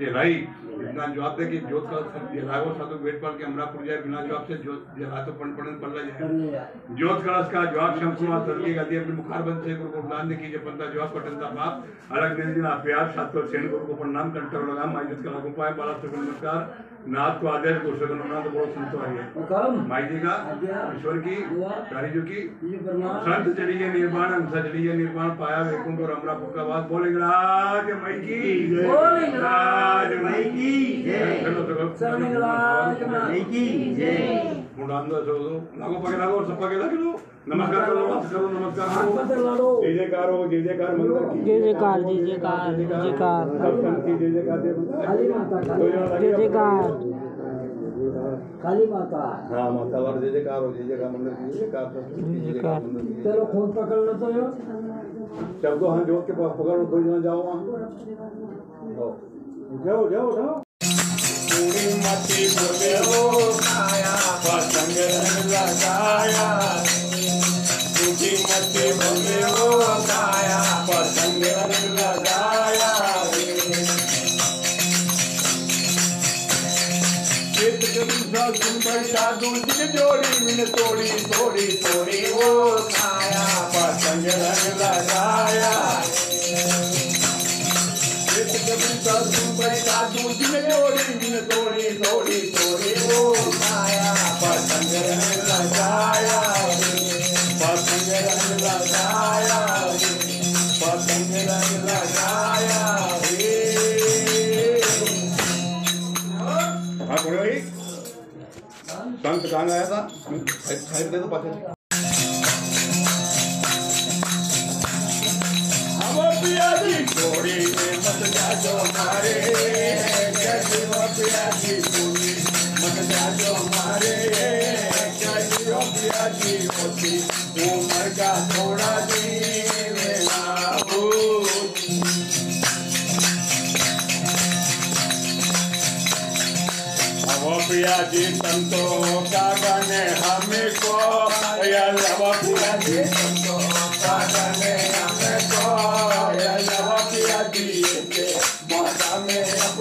जलाई जवाब दे कि जोत का जलाओ साधु वेट पाल के अमरापुर जाए बिना जवाब से जोत जला तो पढ़ पढ़न पड़ जाए। ज्योत कलश का जवाब शमकुमार तर्की गति अपने मुखार बंद से गुरु को दान कीजिए पंता जवाब पटनता बाप अलग दिन दिन प्यार सात को सेन गुरु को प्रणाम कंटर लगा माई जित का उपाय बाला से नमस्कार। नाथ को आदेश को सगन बोलो संतो आइए माई जी का ईश्वर की कारीजू की। संत चलिए निर्वाण हंसा चलिए निर्वाण पाया वैकुंठ और अमरापुर का बात बोलेंगे राज मई की। बोलेंगे राज मई की। चलो तो की जय चलो जयकार हो जय जयकार जय जयकार जय जयकार जय जयकार जय जयकार जय काली माता हाँ माता जय जयकार हो जय जयकार मंदिर जय जयकार जय जयकार चलो खून पकड़ लो तो यो शब्दों हाँ के पकड़ो दो जाओ वहाँ जाओ जाओ जाओ पूरी मती बोले हो काया पतंग रंग लगाया पूरी मती बोले हो काया पतंग रंग लगाया सुंदर साधु जिन जोड़ी मिन तोड़ी तोड़ी तोड़ी हो काया पतंग रंग लगाया कविता सुंदर साधु जिन जोड़ी मिन तोड़ी तोड़ी तोड़ी हो काया पतंग रंग लगाया पतंग रंग लगाया पतंग रंग लगाया हाँ। बोलो संत कहाँ गया था? दे दो पासे मत मारे हो पियाजी छोड़ी मत जाजो मारे हो पियाजी होती उम्र का थोड़ा दिन ना हो अब प्रिया जी संतों का गाने हमको या लव प्रिया जी संतों का गाने हमको या लव जी के माता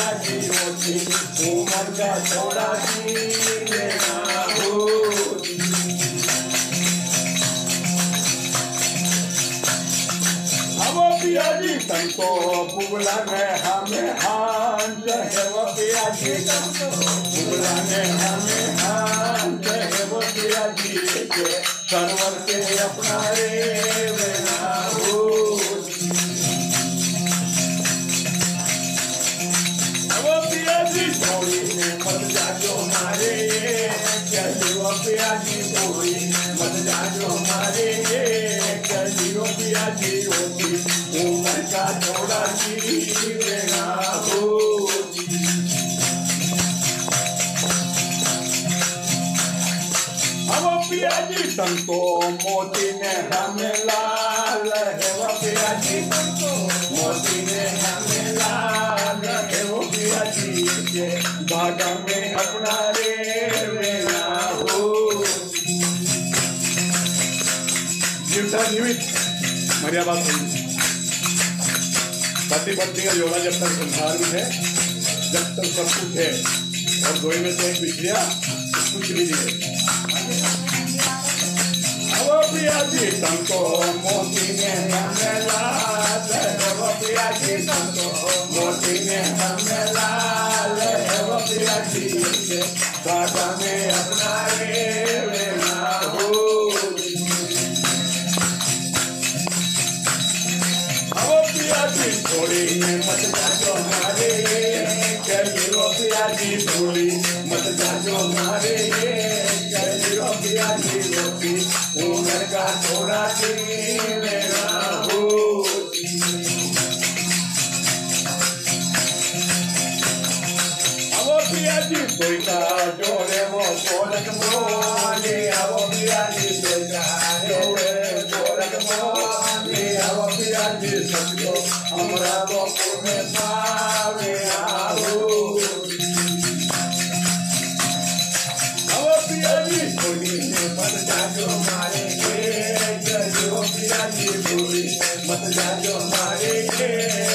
होती उम्र का थोड़ा पियाजी तुमको बुगला ने हमें हान है वो पियाजी बुगला ने हमें हान है वो पियाजी के। सरवर के अपना रे कैसी वो पियाजी मत जाजो मारे कैसी वो पियाजी होती उम्र का थोड़ा सी मेरा हो अब पियाजी संतो मोती ने हमें लाल है वो पियाजी संतो मोती ने जीवता जीवित मर्यादा सुन पति पत्नी का जोड़ा जब तक संसार में है जब तक सब कुछ है और गोई में से एक बिछड़िया कुछ भी नहीं है अब प्रिया जी संतो मोती ने हमें लाल अब प्रिया जी संतो मोती ने हमें लाल अब प्रिया जी दादा में अपना रे मत जाजो मारे कैसी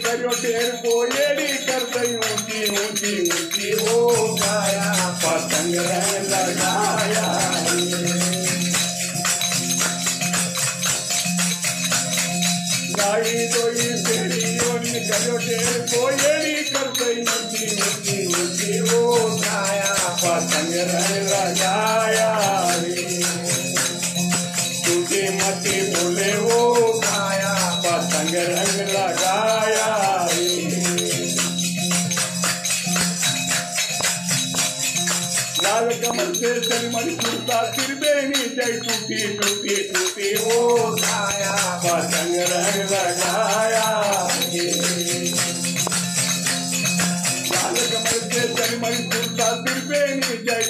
ओड़ी ने करो ढेर बोएड़ी कर गई ऊँची ऊँची ऊँची वो गाया पतंग रंग लगाया गाई दोई तेरी ओड़ी ने करो ढेर बोएड़ी कर गई ऊँची ऊँची ऊँची वो गाया पतंग रंग लगाया लाल कमल से सलमन कुर्ता त्रिवेणी जय टूटी टूटी टूटी वो गाया पतंग रंग लगाया लाल कमल त्रिवेणी जय